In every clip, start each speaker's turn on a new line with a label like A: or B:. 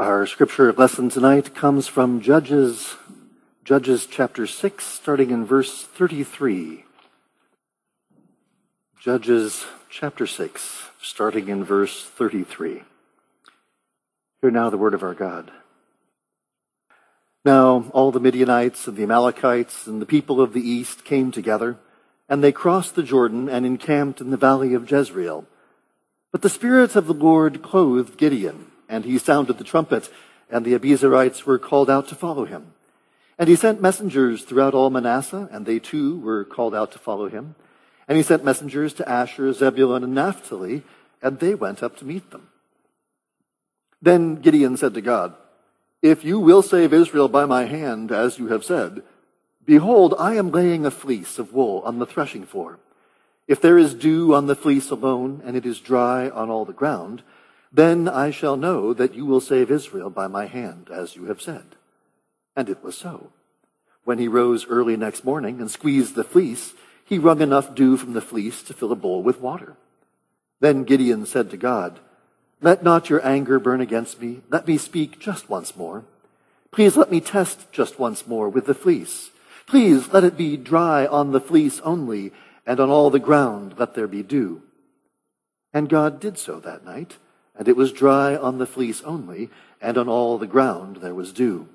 A: Our scripture lesson tonight comes from Judges, Judges chapter 6, starting in verse 33. Judges chapter 6, starting in verse 33. Hear now the word of our God. Now all the Midianites and the Amalekites and the people of the east came together, and they crossed the Jordan and encamped in the valley of Jezreel. But the Spirit of the Lord clothed Gideon and he sounded the trumpet, and the Abiezrites were called out to follow him. And he sent messengers throughout all Manasseh, and they too were called out to follow him. And he sent messengers to Asher, Zebulun, and Naphtali, and they went up to meet them. Then Gideon said to God, If you will save Israel by my hand, as you have said, behold, I am laying a fleece of wool on the threshing floor. If there is dew on the fleece alone, and it is dry on all the ground, then I shall know that you will save Israel by my hand, as you have said. And it was so. When he rose early next morning and squeezed the fleece, he wrung enough dew from the fleece to fill a bowl with water. Then Gideon said to God, Let not your anger burn against me. Let me speak just once more. Please let me test just once more with the fleece. Please let it be dry on the fleece only, and on all the ground let there be dew. And God did so that night and it was dry on the fleece only, and on all the ground there was dew.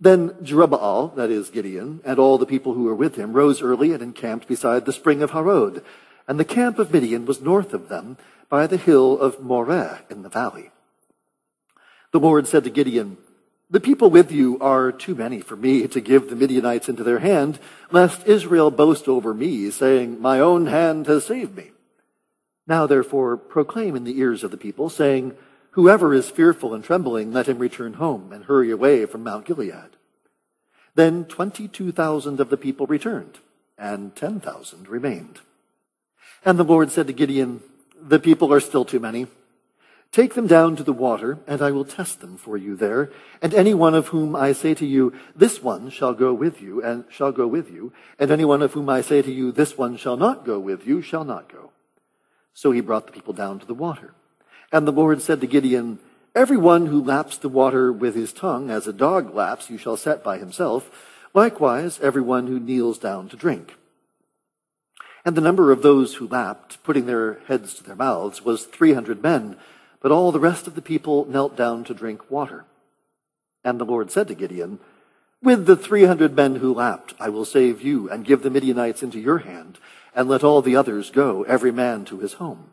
A: Then Jerubbaal, that is Gideon, and all the people who were with him rose early and encamped beside the spring of Harod, and the camp of Midian was north of them by the hill of Moreh in the valley. The Lord said to Gideon, The people with you are too many for me to give the Midianites into their hand, lest Israel boast over me, saying, My own hand has saved me. Now therefore proclaim in the ears of the people, saying, Whoever is fearful and trembling, let him return home and hurry away from Mount Gilead. Then 22,000 of the people returned, and 10,000 remained. And the Lord said to Gideon, The people are still too many. Take them down to the water, and I will test them for you there. And any one of whom I say to you, This one shall go with you, and shall go with you, and any one of whom I say to you, This one shall not go with you, shall not go. So he brought the people down to the water. And the Lord said to Gideon, Everyone who laps the water with his tongue, as a dog laps, you shall set by himself. Likewise, everyone who kneels down to drink. And the number of those who lapped, putting their heads to their mouths, was three hundred men, but all the rest of the people knelt down to drink water. And the Lord said to Gideon, With the three hundred men who lapped, I will save you and give the Midianites into your hand and let all the others go, every man to his home.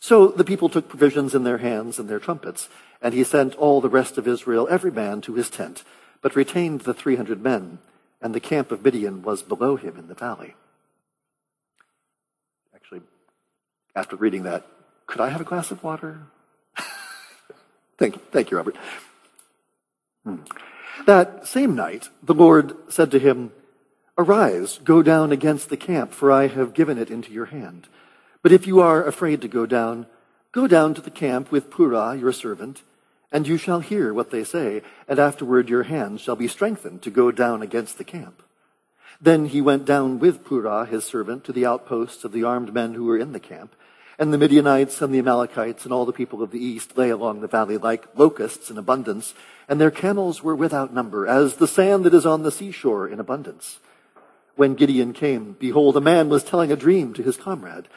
A: So the people took provisions in their hands and their trumpets, and he sent all the rest of Israel, every man to his tent, but retained the three hundred men, and the camp of Midian was below him in the valley. Actually, after reading that, could I have a glass of water? thank, you, thank you, Robert. Hmm. That same night, the Lord said to him, Arise, go down against the camp, for I have given it into your hand. But if you are afraid to go down, go down to the camp with Purah, your servant, and you shall hear what they say, and afterward your hands shall be strengthened to go down against the camp. Then he went down with Purah, his servant, to the outposts of the armed men who were in the camp. And the Midianites and the Amalekites and all the people of the east lay along the valley like locusts in abundance, and their camels were without number, as the sand that is on the seashore in abundance. When Gideon came, behold, a man was telling a dream to his comrade.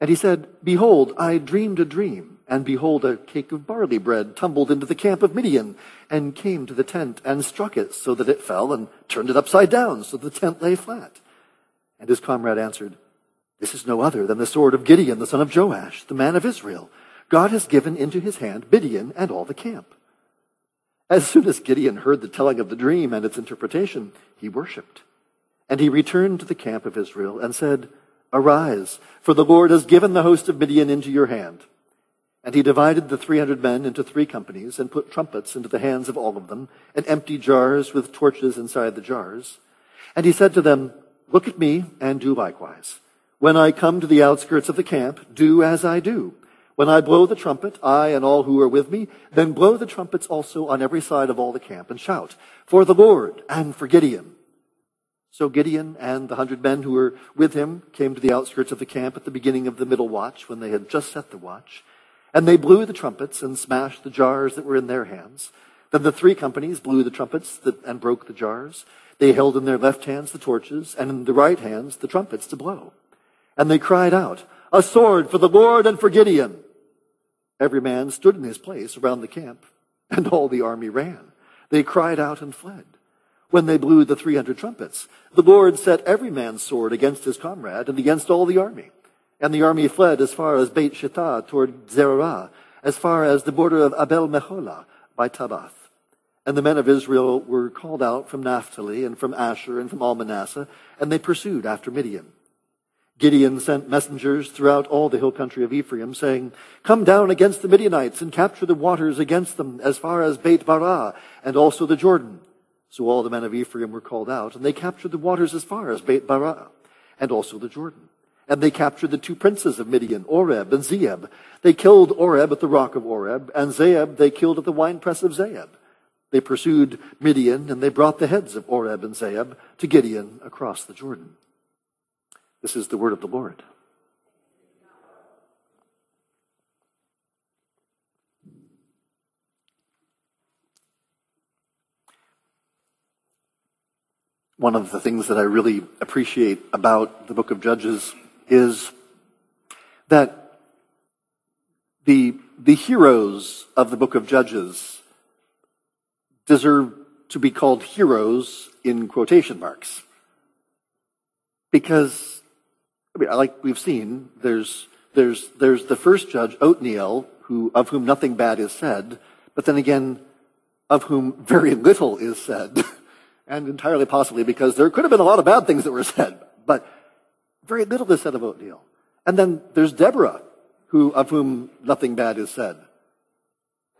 A: And he said, Behold, I dreamed a dream, and behold, a cake of barley bread tumbled into the camp of Midian, and came to the tent, and struck it so that it fell, and turned it upside down so the tent lay flat. And his comrade answered, This is no other than the sword of Gideon, the son of Joash, the man of Israel. God has given into his hand Midian and all the camp. As soon as Gideon heard the telling of the dream and its interpretation, he worshipped. And he returned to the camp of Israel and said, Arise, for the Lord has given the host of Midian into your hand. And he divided the 300 men into three companies and put trumpets into the hands of all of them and empty jars with torches inside the jars. And he said to them, Look at me and do likewise. When I come to the outskirts of the camp, do as I do. When I blow the trumpet, I and all who are with me, then blow the trumpets also on every side of all the camp and shout, for the Lord and for Gideon. So Gideon and the hundred men who were with him came to the outskirts of the camp at the beginning of the middle watch when they had just set the watch. And they blew the trumpets and smashed the jars that were in their hands. Then the three companies blew the trumpets and broke the jars. They held in their left hands the torches and in the right hands the trumpets to blow. And they cried out, A sword for the Lord and for Gideon! Every man stood in his place around the camp, and all the army ran. They cried out and fled when they blew the 300 trumpets. The Lord set every man's sword against his comrade and against all the army. And the army fled as far as Beit Shittah toward Zerah, as far as the border of Abel Meholah by Tabbath. And the men of Israel were called out from Naphtali and from Asher and from all Manasseh, and they pursued after Midian. Gideon sent messengers throughout all the hill country of Ephraim, saying, Come down against the Midianites and capture the waters against them as far as Beit Barah and also the Jordan. So all the men of Ephraim were called out, and they captured the waters as far as Beit Barah, and also the Jordan. And they captured the two princes of Midian, Oreb and Zeeb. They killed Oreb at the rock of Oreb, and Zeeb they killed at the winepress of Zeeb. They pursued Midian, and they brought the heads of Oreb and Zeeb to Gideon across the Jordan. This is the word of the Lord. one of the things that I really appreciate about the book of Judges is that the, the heroes of the book of Judges deserve to be called heroes in quotation marks. Because, I mean, like we've seen, there's, there's, there's the first judge, Othniel, who, of whom nothing bad is said, but then again, of whom very little is said. and entirely possibly because there could have been a lot of bad things that were said, but very little is said of Othniel. And then there's Deborah, who, of whom nothing bad is said.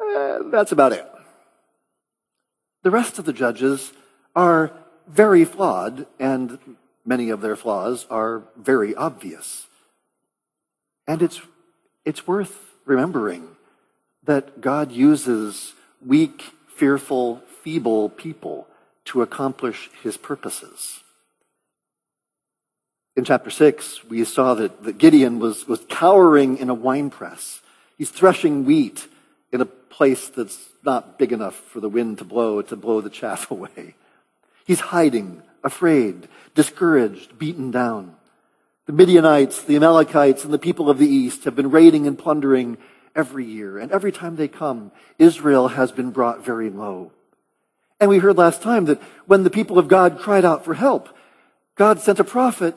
A: Eh, that's about it. The rest of the judges are very flawed, and many of their flaws are very obvious. And it's, it's worth remembering that God uses weak, fearful, feeble people to accomplish his purposes. In chapter 6, we saw that, that Gideon was, was cowering in a winepress. He's threshing wheat in a place that's not big enough for the wind to blow, to blow the chaff away. He's hiding, afraid, discouraged, beaten down. The Midianites, the Amalekites, and the people of the east have been raiding and plundering every year. And every time they come, Israel has been brought very low. And we heard last time that when the people of God cried out for help, God sent a prophet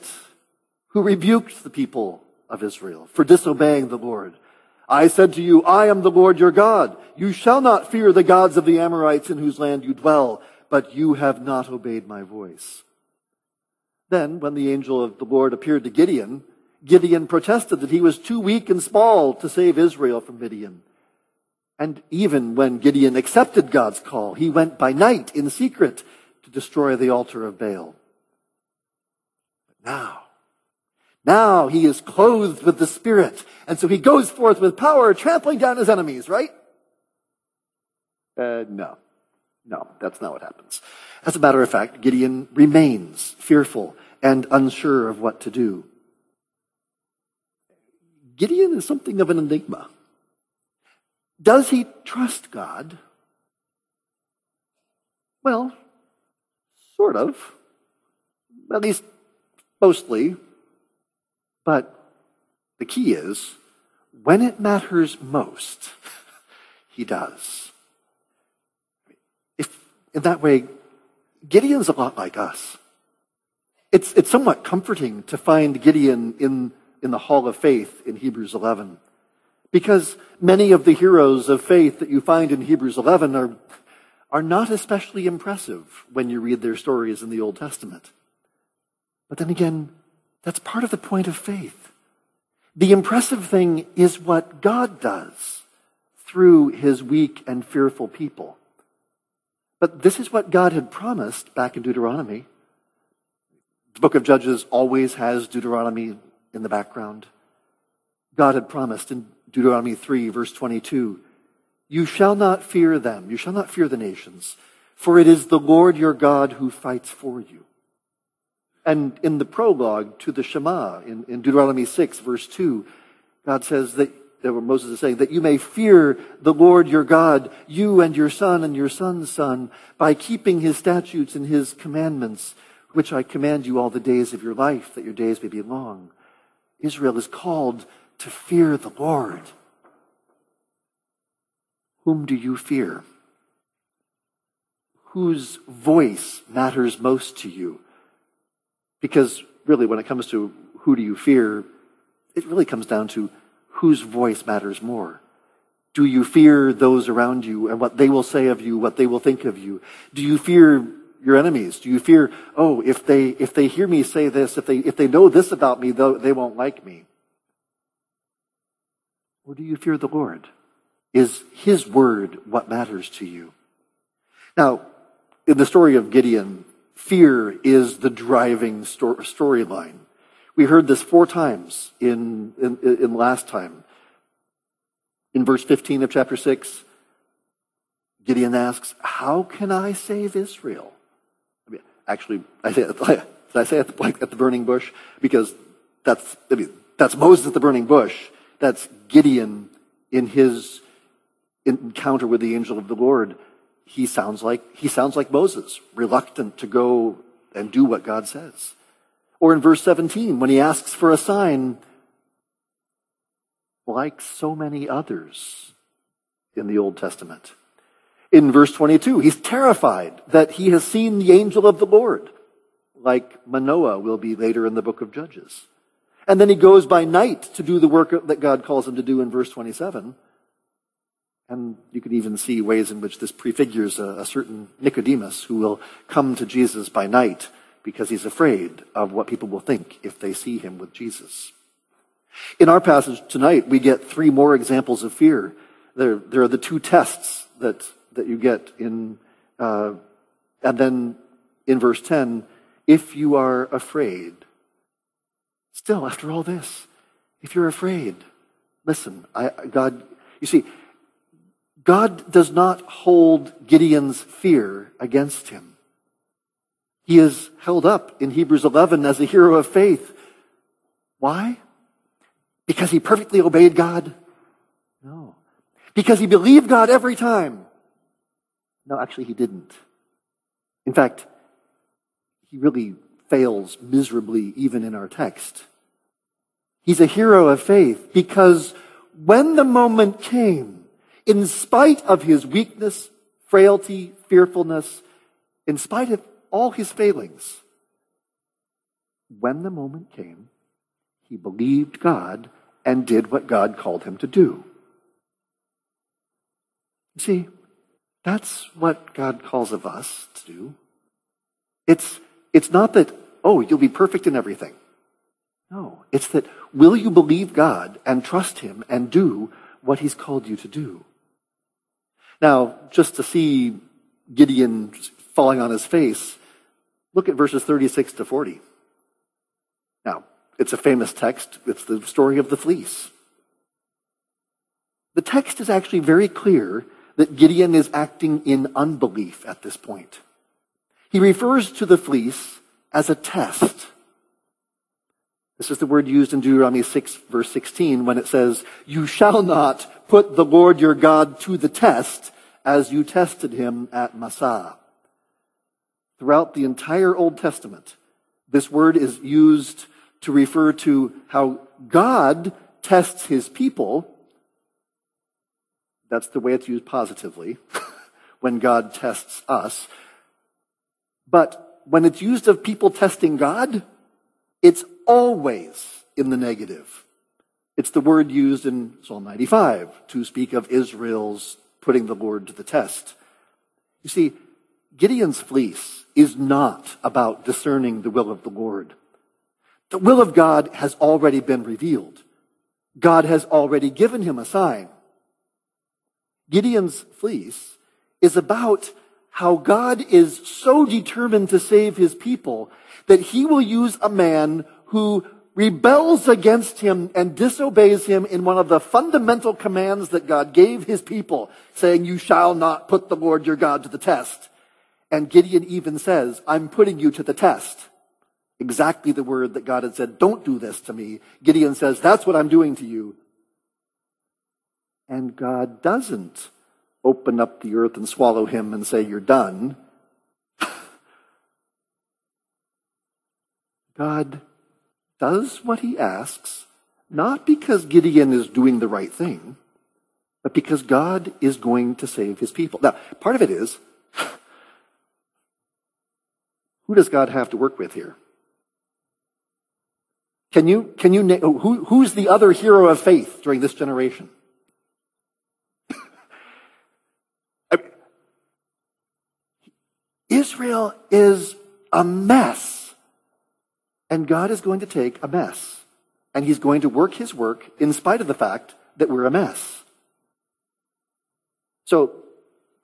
A: who rebuked the people of Israel for disobeying the Lord. I said to you, I am the Lord your God. You shall not fear the gods of the Amorites in whose land you dwell, but you have not obeyed my voice. Then, when the angel of the Lord appeared to Gideon, Gideon protested that he was too weak and small to save Israel from Midian. And even when Gideon accepted God's call, he went by night in secret to destroy the altar of Baal. But now, now he is clothed with the Spirit, and so he goes forth with power, trampling down his enemies, right? Uh, no. No, that's not what happens. As a matter of fact, Gideon remains fearful and unsure of what to do. Gideon is something of an enigma. Does he trust God? Well, sort of. At least mostly. But the key is when it matters most, he does. In that way, Gideon's a lot like us. It's, it's somewhat comforting to find Gideon in, in the hall of faith in Hebrews 11. Because many of the heroes of faith that you find in Hebrews 11 are, are not especially impressive when you read their stories in the Old Testament. But then again, that's part of the point of faith. The impressive thing is what God does through his weak and fearful people. But this is what God had promised back in Deuteronomy. The book of Judges always has Deuteronomy in the background. God had promised in Deuteronomy 3, verse 22. You shall not fear them. You shall not fear the nations, for it is the Lord your God who fights for you. And in the prologue to the Shema, in, in Deuteronomy 6, verse 2, God says that, Moses is saying, that you may fear the Lord your God, you and your son and your son's son, by keeping his statutes and his commandments, which I command you all the days of your life, that your days may be long. Israel is called to fear the Lord. Whom do you fear? Whose voice matters most to you? Because really, when it comes to who do you fear, it really comes down to whose voice matters more. Do you fear those around you and what they will say of you, what they will think of you? Do you fear your enemies? Do you fear, oh, if they, if they hear me say this, if they, if they know this about me, they won't like me? Or do you fear the Lord? Is His word what matters to you? Now, in the story of Gideon, fear is the driving storyline. We heard this four times in, in, in last time. In verse 15 of chapter 6, Gideon asks, How can I save Israel? I mean, actually, I say, I say at the, like at the burning bush because that's, I mean, that's Moses at the burning bush. That's Gideon in his encounter with the angel of the Lord. He sounds like, he sounds like Moses, reluctant to go and do what God says. Or in verse 17, when he asks for a sign, like so many others in the Old Testament. In verse 22, he's terrified that he has seen the angel of the Lord, like Manoah will be later in the book of Judges. And then he goes by night to do the work that God calls him to do in verse 27. And you can even see ways in which this prefigures a, a, certain Nicodemus who will come to Jesus by night because he's afraid of what people will think if they see him with Jesus. In our passage tonight, we get three more examples of fear. There, there are the two tests that, that you get in, uh, and then in verse 10, if you are afraid, Still, after all this, if you're afraid, listen, I, God, you see, God does not hold Gideon's fear against him. He is held up in Hebrews 11 as a hero of faith. Why? Because he perfectly obeyed God? No. Because he believed God every time? No, actually, he didn't. In fact, he really fails miserably even in our text. He's a hero of faith because when the moment came, in spite of his weakness, frailty, fearfulness, in spite of all his failings, when the moment came, he believed God and did what God called him to do. See, that's what God calls of us to do. It's it's not that, oh, you'll be perfect in everything. No, it's that will you believe God and trust Him and do what He's called you to do? Now, just to see Gideon falling on his face, look at verses 36 to 40. Now, it's a famous text. It's the story of the fleece. The text is actually very clear that Gideon is acting in unbelief at this point. He refers to the fleece as a test. This is the word used in Deuteronomy 6 verse 16 when it says, You shall not put the Lord your God to the test as you tested him at Massah. Throughout the entire Old Testament, this word is used to refer to how God tests his people. That's the way it's used positively when God tests us. But when it's used of people testing God, it's always in the negative. It's the word used in Psalm 95 to speak of Israel's putting the Lord to the test. You see, Gideon's fleece is not about discerning the will of the Lord. The will of God has already been revealed. God has already given him a sign. Gideon's fleece is about how God is so determined to save his people that he will use a man who rebels against him and disobeys him in one of the fundamental commands that God gave his people, saying, You shall not put the Lord your God to the test. And Gideon even says, I'm putting you to the test. exactly the word that God had said, don't do this to me. Gideon says, that's what I'm doing to you. And God doesn't open up the earth and swallow him and say, you're done. God does what he asks, not because Gideon is doing the right thing, but because God is going to save his people. Now, part of it is, who does God have to work with here? Can you, can you, who, who's the other hero of faith during this generation? Israel is a mess. And God is going to take a mess. And He's going to work His work in spite of the fact that we're a mess. So,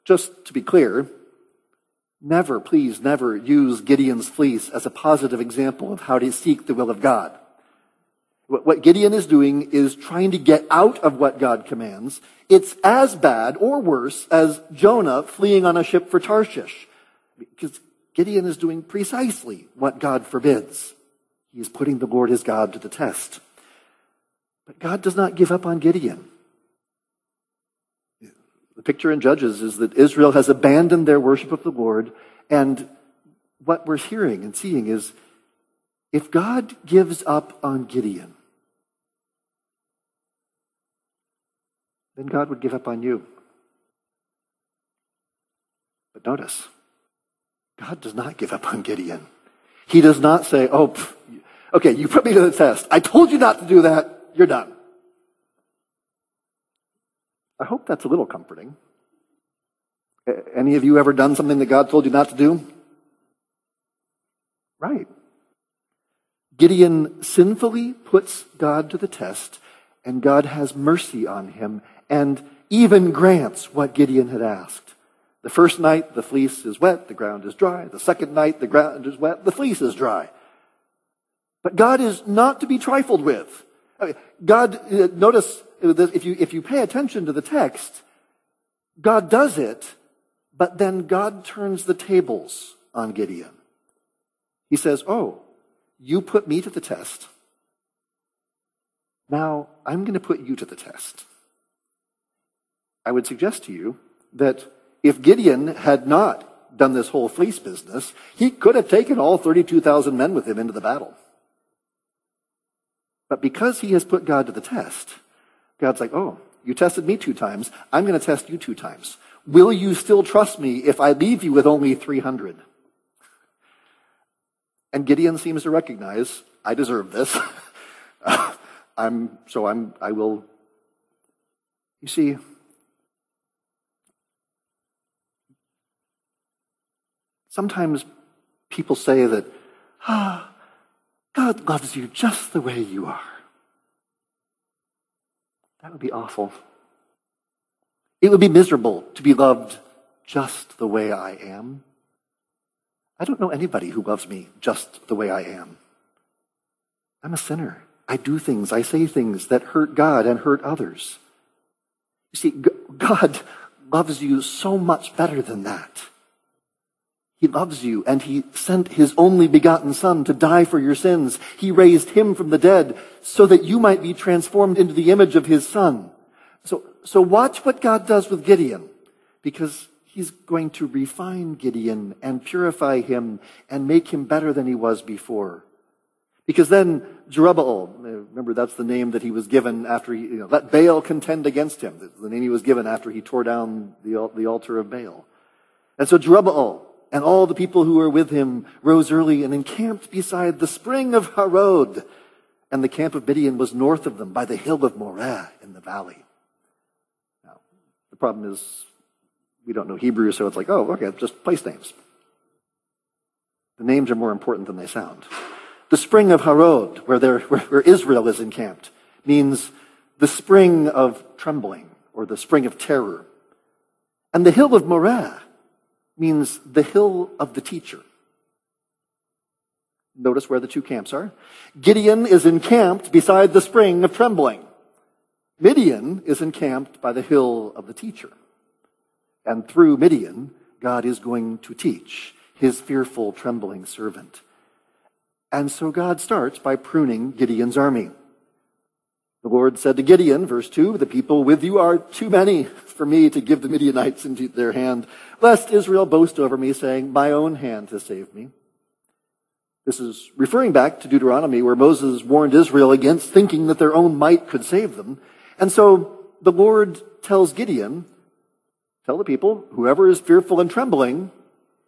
A: just to be clear, never, please, never use Gideon's fleece as a positive example of how to seek the will of God. What Gideon is doing is trying to get out of what God commands. It's as bad or worse as Jonah fleeing on a ship for Tarshish. Because Gideon is doing precisely what God forbids. He is putting the Lord his God to the test. But God does not give up on Gideon. The picture in Judges is that Israel has abandoned their worship of the Lord, and what we're hearing and seeing is if God gives up on Gideon, then God would give up on you. But notice, God does not give up on Gideon. He does not say, oh, pff, okay, you put me to the test. I told you not to do that. You're done. I hope that's a little comforting. Any of you ever done something that God told you not to do? Right. Gideon sinfully puts God to the test, and God has mercy on him and even grants what Gideon had asked. The first night, the fleece is wet, the ground is dry. The second night, the ground is wet, the fleece is dry. But God is not to be trifled with. God, uh, notice if you, if you pay attention to the text, God does it, but then God turns the tables on Gideon. He says, Oh, you put me to the test. Now I'm going to put you to the test. I would suggest to you that if Gideon had not done this whole fleece business, he could have taken all 32,000 men with him into the battle. But because he has put God to the test, God's like, oh, you tested me two times. I'm going to test you two times. Will you still trust me if I leave you with only 300? And Gideon seems to recognize, I deserve this. I'm, so I'm, I will. You see, Sometimes people say that, ah, God loves you just the way you are. That would be awful. It would be miserable to be loved just the way I am. I don't know anybody who loves me just the way I am. I'm a sinner. I do things, I say things that hurt God and hurt others. You see, God loves you so much better than that. He loves you and he sent his only begotten son to die for your sins. He raised him from the dead so that you might be transformed into the image of his son. So, so watch what God does with Gideon because he's going to refine Gideon and purify him and make him better than he was before. Because then Jerubbaal, remember that's the name that he was given after he, you know, let Baal contend against him. The name he was given after he tore down the, the altar of Baal. And so Jerubbaal, and all the people who were with him rose early and encamped beside the spring of Harod. And the camp of Midian was north of them by the hill of Moreh in the valley. Now, the problem is we don't know Hebrew, so it's like, oh, okay, just place names. The names are more important than they sound. The spring of Harod, where, where, where Israel is encamped, means the spring of trembling or the spring of terror. And the hill of Moreh means the hill of the teacher. Notice where the two camps are. Gideon is encamped beside the spring of trembling. Midian is encamped by the hill of the teacher. And through Midian, God is going to teach his fearful, trembling servant. And so God starts by pruning Gideon's army. The Lord said to Gideon, verse 2, The people with you are too many for me to give the Midianites into their hand, lest Israel boast over me, saying, My own hand has saved me. This is referring back to Deuteronomy, where Moses warned Israel against thinking that their own might could save them. And so the Lord tells Gideon, Tell the people, whoever is fearful and trembling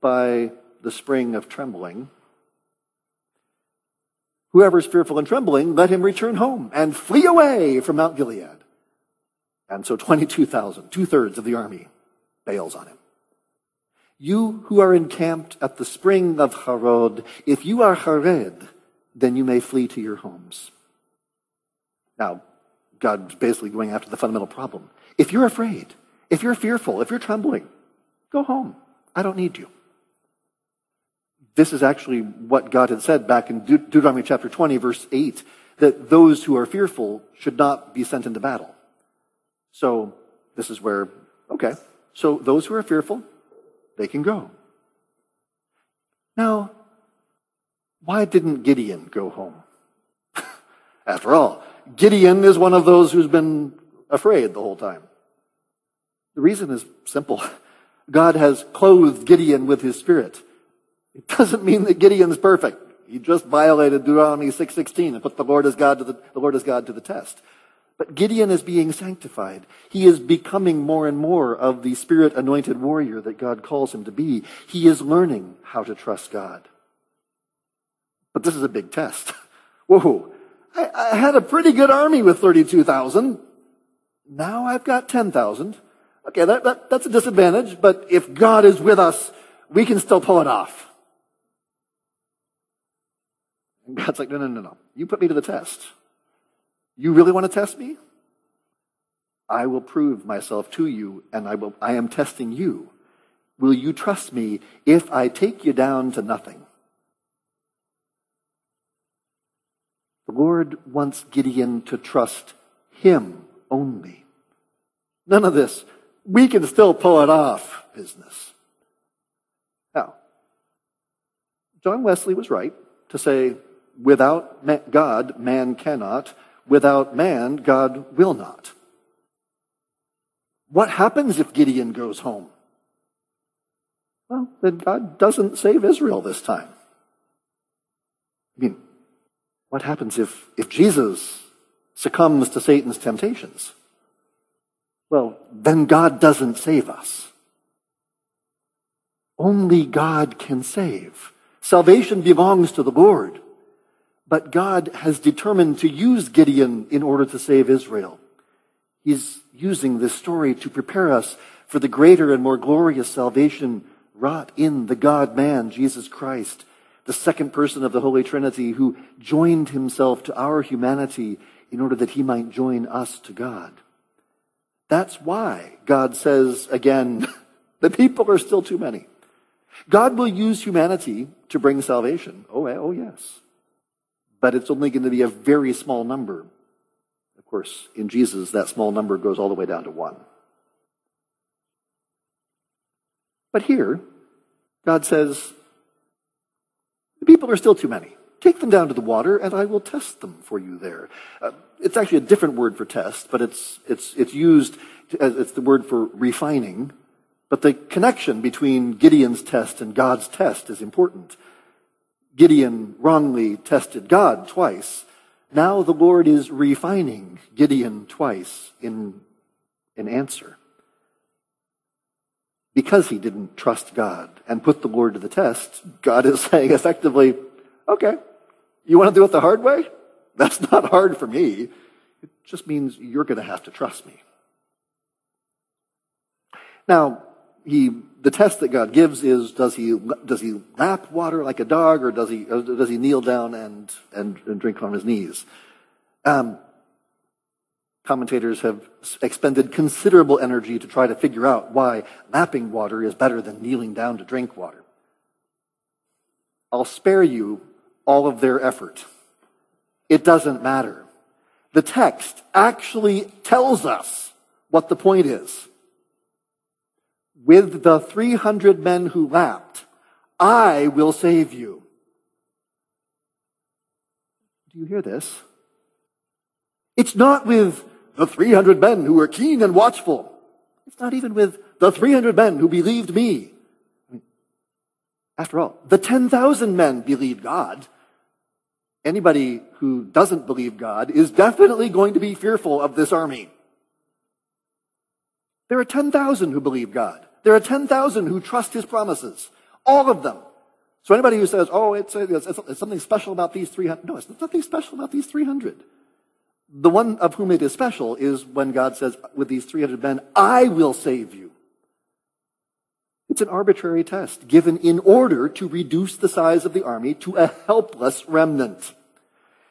A: by the spring of trembling, Whoever is fearful and trembling, let him return home and flee away from Mount Gilead. And so 22,000, two thirds of the army, bails on him. You who are encamped at the spring of Harod, if you are Hared, then you may flee to your homes. Now, God's basically going after the fundamental problem. If you're afraid, if you're fearful, if you're trembling, go home. I don't need you. This is actually what God had said back in De- Deuteronomy chapter 20, verse 8, that those who are fearful should not be sent into battle. So this is where, okay, so those who are fearful, they can go. Now, why didn't Gideon go home? After all, Gideon is one of those who's been afraid the whole time. The reason is simple. God has clothed Gideon with his spirit. It doesn't mean that Gideon's perfect. He just violated Deuteronomy 6.16 and put the Lord as God to the, the Lord as God to the test. But Gideon is being sanctified. He is becoming more and more of the spirit anointed warrior that God calls him to be. He is learning how to trust God. But this is a big test. Whoa. I, I had a pretty good army with 32,000. Now I've got 10,000. Okay, that, that, that's a disadvantage, but if God is with us, we can still pull it off. And God's like, no, no, no, no. You put me to the test. You really want to test me? I will prove myself to you, and I, will, I am testing you. Will you trust me if I take you down to nothing? The Lord wants Gideon to trust him only. None of this, we can still pull it off business. Now, John Wesley was right to say Without God, man cannot. Without man, God will not. What happens if Gideon goes home? Well, then God doesn't save Israel this time. I mean, what happens if, if Jesus succumbs to Satan's temptations? Well, then God doesn't save us. Only God can save. Salvation belongs to the Lord. But God has determined to use Gideon in order to save Israel. He's using this story to prepare us for the greater and more glorious salvation wrought in the God man, Jesus Christ, the second person of the Holy Trinity who joined himself to our humanity in order that he might join us to God. That's why God says again, the people are still too many. God will use humanity to bring salvation. Oh, eh, oh yes but it's only going to be a very small number. Of course, in Jesus, that small number goes all the way down to one. But here, God says, the people are still too many. Take them down to the water, and I will test them for you there. Uh, it's actually a different word for test, but it's, it's, it's used as it's the word for refining. But the connection between Gideon's test and God's test is important. Gideon wrongly tested God twice. Now the Lord is refining Gideon twice in an answer. Because he didn't trust God and put the Lord to the test, God is saying effectively, okay, you want to do it the hard way? That's not hard for me. It just means you're going to have to trust me. Now, he the test that God gives is does he does he lap water like a dog or does he or does he kneel down and and, and drink on his knees? Um, commentators have expended considerable energy to try to figure out why lapping water is better than kneeling down to drink water. I'll spare you all of their effort. It doesn't matter. The text actually tells us what the point is with the 300 men who lapped, I will save you. Do you hear this? It's not with the 300 men who were keen and watchful. It's not even with the 300 men who believed me. After all, the 10,000 men believed God. Anybody who doesn't believe God is definitely going to be fearful of this army. There are 10,000 who believe God. There are 10,000 who trust his promises. All of them. So anybody who says, oh, it's, it's, it's something special about these 300, no, it's nothing special about these 300. The one of whom it is special is when God says, with these 300 men, I will save you. It's an arbitrary test given in order to reduce the size of the army to a helpless remnant.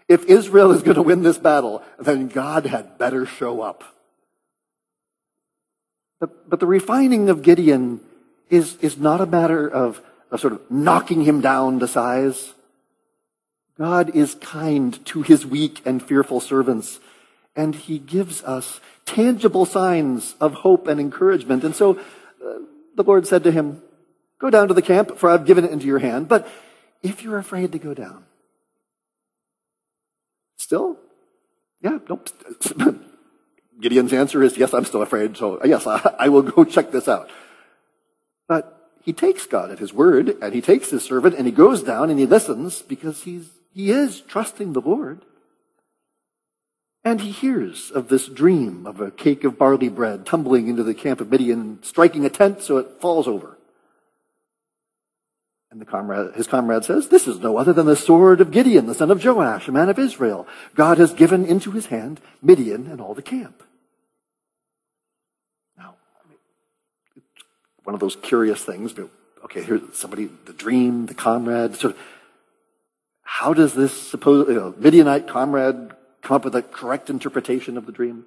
A: If Israel is going to win this battle, then God had better show up. But, but the refining of Gideon is, is not a matter of, of sort of knocking him down to size. God is kind to his weak and fearful servants, and he gives us tangible signs of hope and encouragement. And so uh, the Lord said to him, Go down to the camp, for I've given it into your hand. But if you're afraid to go down, still, yeah, nope. Gideon's answer is, yes, I'm still afraid, so uh, yes, I, I will go check this out. But he takes God at his word, and he takes his servant, and he goes down and he listens because he's, he is trusting the Lord. And he hears of this dream of a cake of barley bread tumbling into the camp of Midian striking a tent so it falls over. And the comrade, his comrade says, This is no other than the sword of Gideon, the son of Joash, a man of Israel. God has given into his hand Midian and all the camp. One of those curious things. But Okay, here's somebody, the dream, the comrade. Sort of, how does this supposed you know, Midianite comrade come up with a correct interpretation of the dream?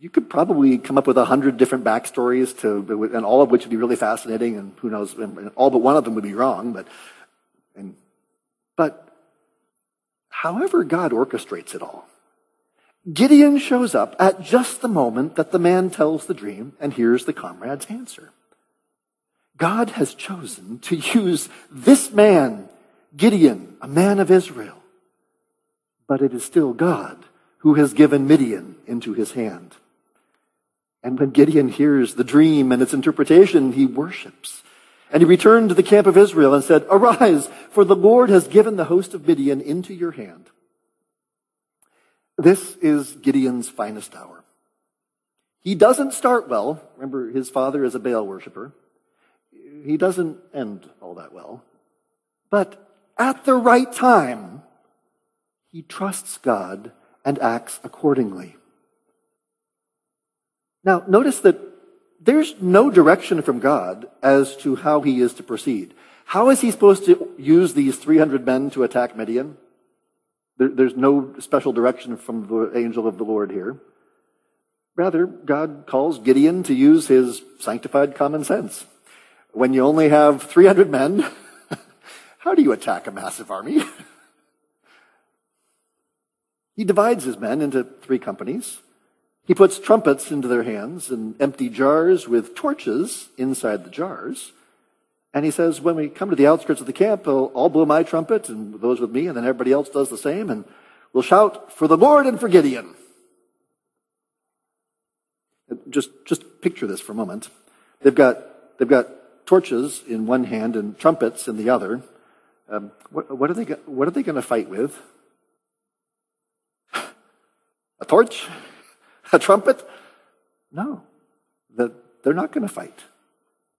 A: You could probably come up with a hundred different backstories to, and all of which would be really fascinating, and who knows, and all but one of them would be wrong. But, and, but, however God orchestrates it all, Gideon shows up at just the moment that the man tells the dream, and here's the comrade's answer. God has chosen to use this man, Gideon, a man of Israel. But it is still God who has given Midian into his hand. And when Gideon hears the dream and its interpretation, he worships. And he returned to the camp of Israel and said, Arise, for the Lord has given the host of Midian into your hand. This is Gideon's finest hour. He doesn't start well. Remember, his father is a Baal worshiper. He doesn't end all that well. But at the right time, he trusts God and acts accordingly. Now, notice that there's no direction from God as to how he is to proceed. How is he supposed to use these 300 men to attack Midian? There, there's no special direction from the angel of the Lord here. Rather, God calls Gideon to use his sanctified common sense. When you only have 300 men, how do you attack a massive army? he divides his men into three companies. He puts trumpets into their hands and empty jars with torches inside the jars. And he says, when we come to the outskirts of the camp, I'll, blow my trumpet and those with me, and then everybody else does the same, and we'll shout for the Lord and for Gideon. Just, just picture this for a moment. They've got, they've got torches in one hand and trumpets in the other. Um, what, what, are they, what are they going to fight with? A torch? A trumpet? No. They're not going to fight.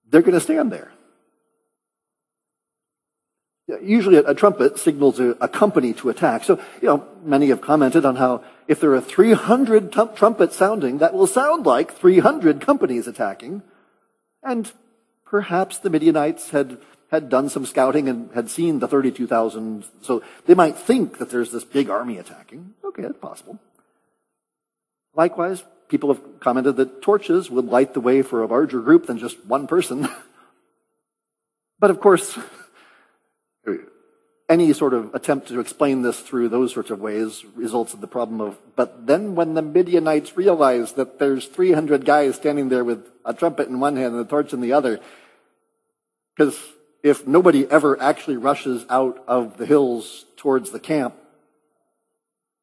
A: They're going to stand there. Usually a trumpet signals a, a, company to attack. So, you know, many have commented on how if there are 300 t- trumpets sounding, that will sound like 300 companies attacking. And perhaps the Midianites had, had done some scouting and had seen the 32,000. So they might think that there's this big army attacking. Okay, that's possible. Likewise, people have commented that torches would light the way for a larger group than just one person. but of course, any sort of attempt to explain this through those sorts of ways results in the problem of, but then when the Midianites realize that there's 300 guys standing there with a trumpet in one hand and a torch in the other, because if nobody ever actually rushes out of the hills towards the camp,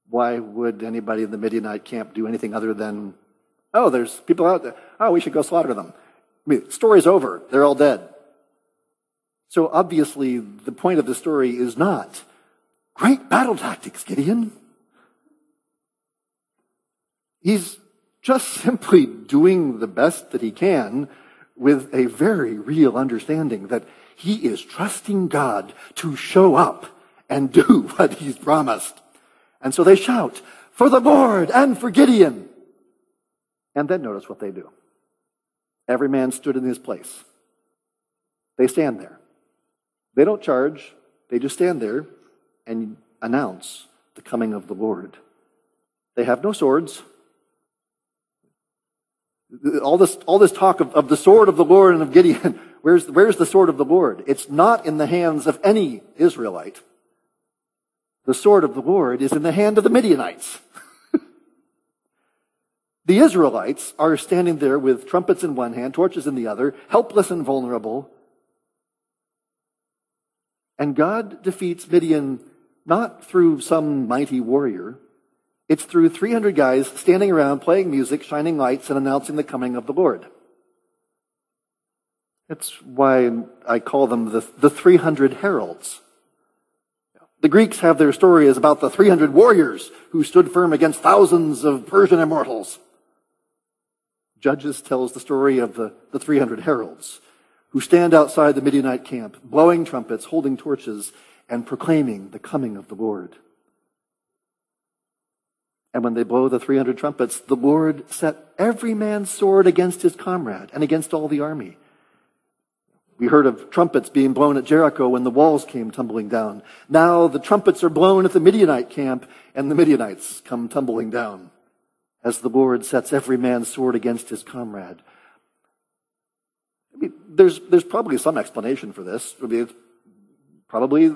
A: why would anybody in the Midianite camp do anything other than, oh, there's people out there. Oh, we should go slaughter them. I mean, story's over. They're all dead. So obviously, the point of the story is not great battle tactics, Gideon. He's just simply doing the best that he can with a very real understanding that he is trusting God to show up and do what he's promised. And so they shout, for the Lord and for Gideon. And then notice what they do. Every man stood in his place. They stand there. They don't charge. They just stand there and announce the coming of the Lord. They have no swords. All this, all this talk of, of the sword of the Lord and of Gideon, where's, where's the sword of the Lord? It's not in the hands of any Israelite. The sword of the Lord is in the hand of the Midianites. the Israelites are standing there with trumpets in one hand, torches in the other, helpless and vulnerable. And God defeats Midian not through some mighty warrior, it's through 300 guys standing around playing music, shining lights, and announcing the coming of the Lord. That's why I call them the, the 300 heralds. The Greeks have their story as about the 300 warriors who stood firm against thousands of Persian immortals. Judges tells the story of the, the 300 heralds who stand outside the Midianite camp, blowing trumpets, holding torches, and proclaiming the coming of the Lord. And when they blow the 300 trumpets, the Lord set every man's sword against his comrade and against all the army. We heard of trumpets being blown at Jericho when the walls came tumbling down. Now the trumpets are blown at the Midianite camp and the Midianites come tumbling down as the Lord sets every man's sword against his comrade. There's, there's probably some explanation for this. I mean, probably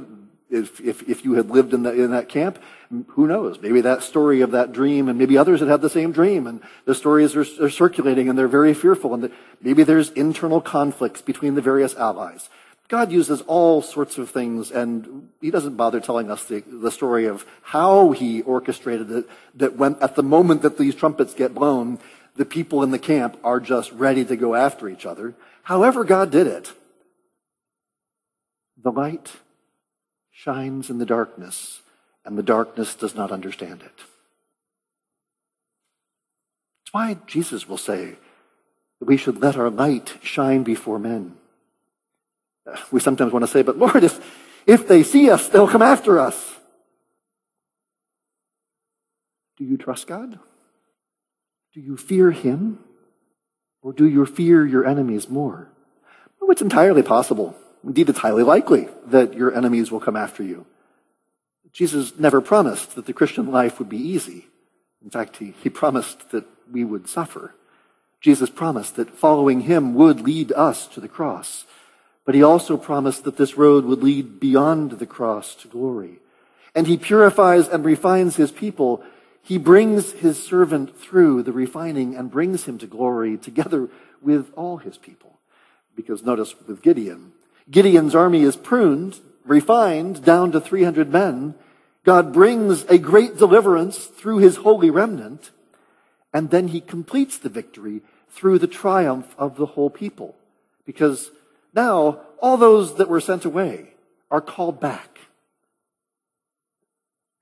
A: if, if, if you had lived in, the, in that camp, who knows? Maybe that story of that dream, and maybe others had had the same dream, and the stories are, are circulating, and they're very fearful, and the, maybe there's internal conflicts between the various allies. God uses all sorts of things, and He doesn't bother telling us the, the story of how He orchestrated it, that when, at the moment that these trumpets get blown, the people in the camp are just ready to go after each other. However God did it, the light shines in the darkness, and the darkness does not understand it. That's why Jesus will say that we should let our light shine before men. Uh, we sometimes want to say, but Lord, if, if they see us, they'll come after us. Do you trust God? Do you fear Him? Or do you fear your enemies more? Well, it's entirely possible Indeed, it's highly likely that your enemies will come after you. Jesus never promised that the Christian life would be easy. In fact, he, he promised that we would suffer. Jesus promised that following him would lead us to the cross. But he also promised that this road would lead beyond the cross to glory. And he purifies and refines his people. He brings his servant through the refining and brings him to glory together with all his people. Because notice with Gideon, Gideon's army is pruned, refined down to 300 men. God brings a great deliverance through his holy remnant, and then he completes the victory through the triumph of the whole people. Because now all those that were sent away are called back.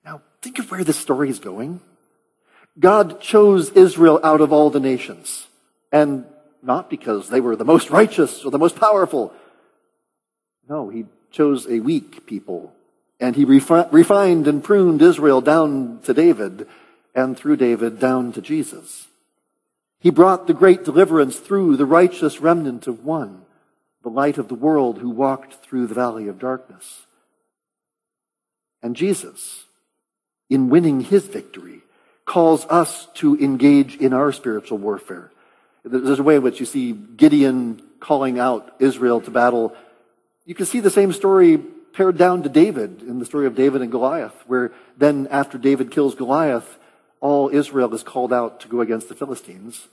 A: Now, think of where this story is going. God chose Israel out of all the nations, and not because they were the most righteous or the most powerful, no, he chose a weak people. And he refi- refined and pruned Israel down to David, and through David down to Jesus. He brought the great deliverance through the righteous remnant of one, the light of the world who walked through the valley of darkness. And Jesus, in winning his victory, calls us to engage in our spiritual warfare. There's a way in which you see Gideon calling out Israel to battle you can see the same story pared down to David in the story of David and Goliath, where then after David kills Goliath, all Israel is called out to go against the Philistines.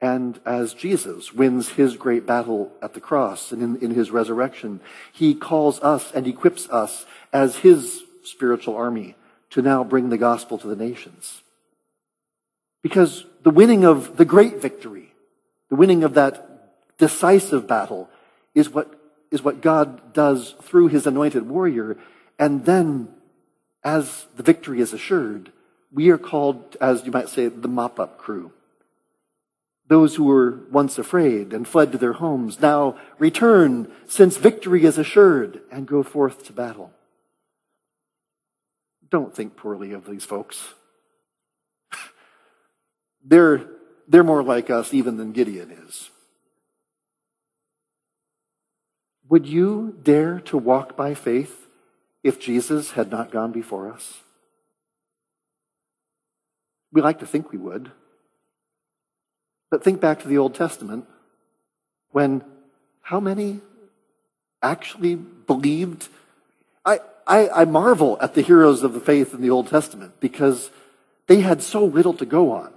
A: And as Jesus wins his great battle at the cross and in, in his resurrection, he calls us and equips us as his spiritual army to now bring the gospel to the nations. Because the winning of the great victory, the winning of that decisive battle is what, is what God does through his anointed warrior. And then, as the victory is assured, we are called, as you might say, the mop up crew. Those who were once afraid and fled to their homes now return since victory is assured and go forth to battle. Don't think poorly of these folks. They're, they're more like us even than Gideon is. Would you dare to walk by faith if Jesus had not gone before us? We like to think we would. But think back to the Old Testament when how many actually believed? I, I, I marvel at the heroes of the faith in the Old Testament because they had so little to go on.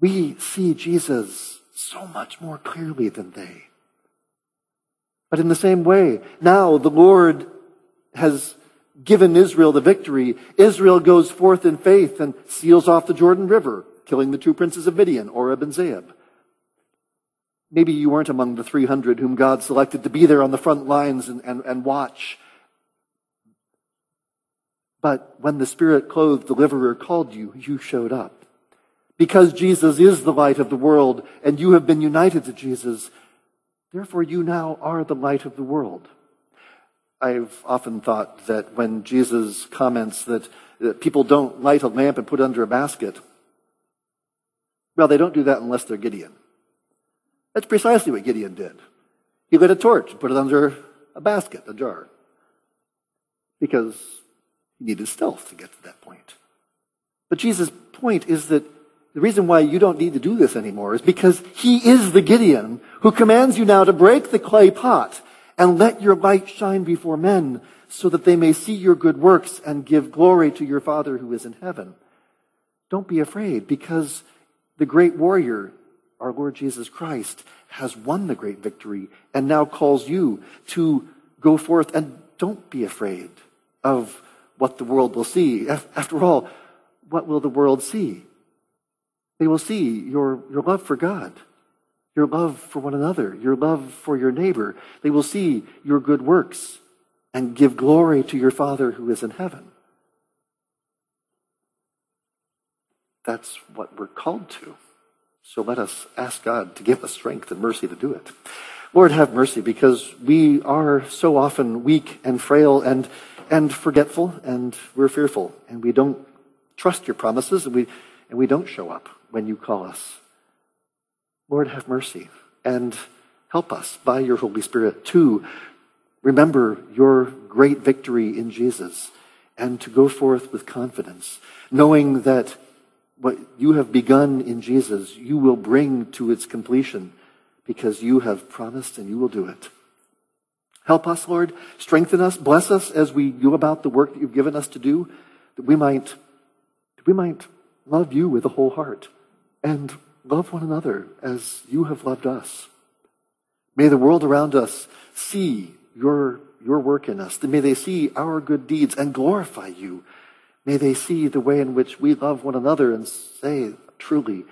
A: We see Jesus so much more clearly than they. But in the same way, now the Lord has given Israel the victory. Israel goes forth in faith and seals off the Jordan River, killing the two princes of Midian, Oreb and Zeeb. Maybe you weren't among the 300 whom God selected to be there on the front lines and, and, and watch. But when the Spirit clothed deliverer called you, you showed up. Because Jesus is the light of the world and you have been united to Jesus, Therefore, you now are the light of the world. I've often thought that when Jesus comments that, that people don't light a lamp and put it under a basket, well, they don't do that unless they're Gideon. That's precisely what Gideon did. He lit a torch and put it under a basket, a jar, because he needed stealth to get to that point. But Jesus' point is that the reason why you don't need to do this anymore is because he is the Gideon who commands you now to break the clay pot and let your light shine before men so that they may see your good works and give glory to your Father who is in heaven. Don't be afraid because the great warrior, our Lord Jesus Christ, has won the great victory and now calls you to go forth and don't be afraid of what the world will see. After all, what will the world see? They will see your, your love for God, your love for one another, your love for your neighbor. They will see your good works and give glory to your Father who is in heaven. That's what we're called to. So let us ask God to give us strength and mercy to do it. Lord, have mercy because we are so often weak and frail and, and forgetful and we're fearful and we don't trust your promises and we, and we don't show up when you call us. Lord, have mercy and help us by your Holy Spirit to remember your great victory in Jesus and to go forth with confidence, knowing that what you have begun in Jesus, you will bring to its completion because you have promised and you will do it. Help us, Lord. Strengthen us. Bless us as we go about the work that you've given us to do, that we might, that we might love you with a whole heart and love one another as you have loved us. May the world around us see your, your work in us. May they see our good deeds and glorify you. May they see the way in which we love one another and say, truly,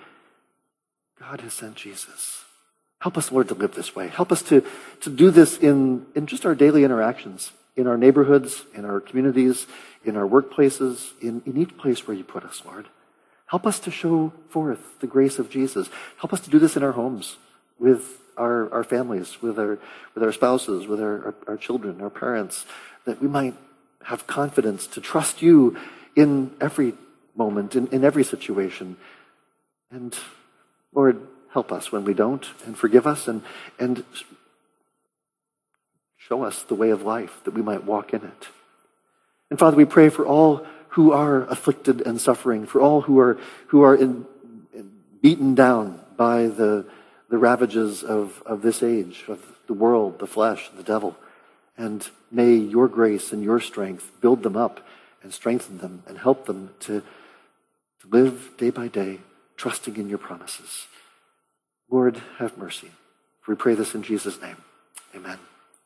A: God has sent Jesus. Help us, Lord, to live this way. Help us to, to do this in, in just our daily interactions, in our neighborhoods, in our communities, in our workplaces, in, in each place where you put us, Lord. Help us to show forth the grace of Jesus. Help us to do this in our homes, with our, our families, with our, with our spouses, with our, our, our children, our parents, that we might have confidence to trust you in every moment, in, in every situation. And Lord, help us when we don't, and forgive us, and, and show us the way of life that we might walk in it. And Father, we pray for all who are afflicted and suffering, for all who are, who are in, in beaten down by the, the ravages of, of this age, of the world, the flesh, the devil. And may your grace and your strength build them up and strengthen them and help them to, to live day by day, trusting in your promises. Lord, have mercy. We pray this in Jesus' name. Amen.